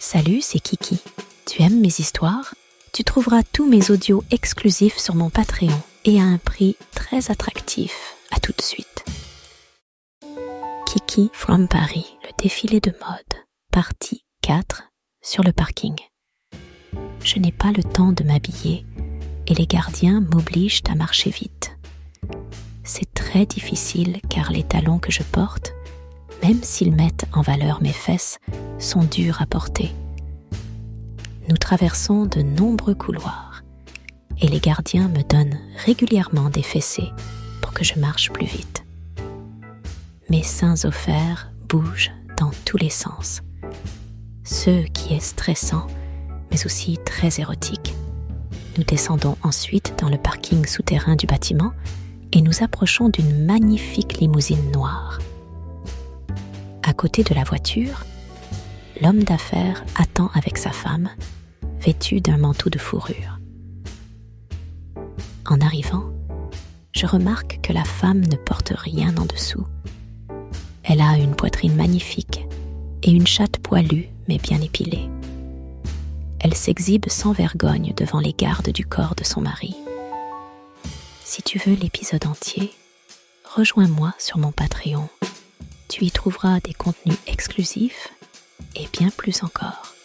Salut, c'est Kiki. Tu aimes mes histoires? Tu trouveras tous mes audios exclusifs sur mon Patreon et à un prix très attractif. À tout de suite. Kiki from Paris, le défilé de mode, partie 4 sur le parking. Je n'ai pas le temps de m'habiller et les gardiens m'obligent à marcher vite. C'est très difficile car les talons que je porte, même s'ils mettent en valeur mes fesses, sont durs à porter. Nous traversons de nombreux couloirs et les gardiens me donnent régulièrement des fessées pour que je marche plus vite. Mes seins offerts bougent dans tous les sens, ce qui est stressant mais aussi très érotique. Nous descendons ensuite dans le parking souterrain du bâtiment et nous approchons d'une magnifique limousine noire. À côté de la voiture, l'homme d'affaires attend avec sa femme, vêtue d'un manteau de fourrure. En arrivant, je remarque que la femme ne porte rien en dessous. Elle a une poitrine magnifique et une chatte poilue mais bien épilée. Elle s'exhibe sans vergogne devant les gardes du corps de son mari. Si tu veux l'épisode entier, rejoins-moi sur mon Patreon. Tu y trouveras des contenus exclusifs et bien plus encore.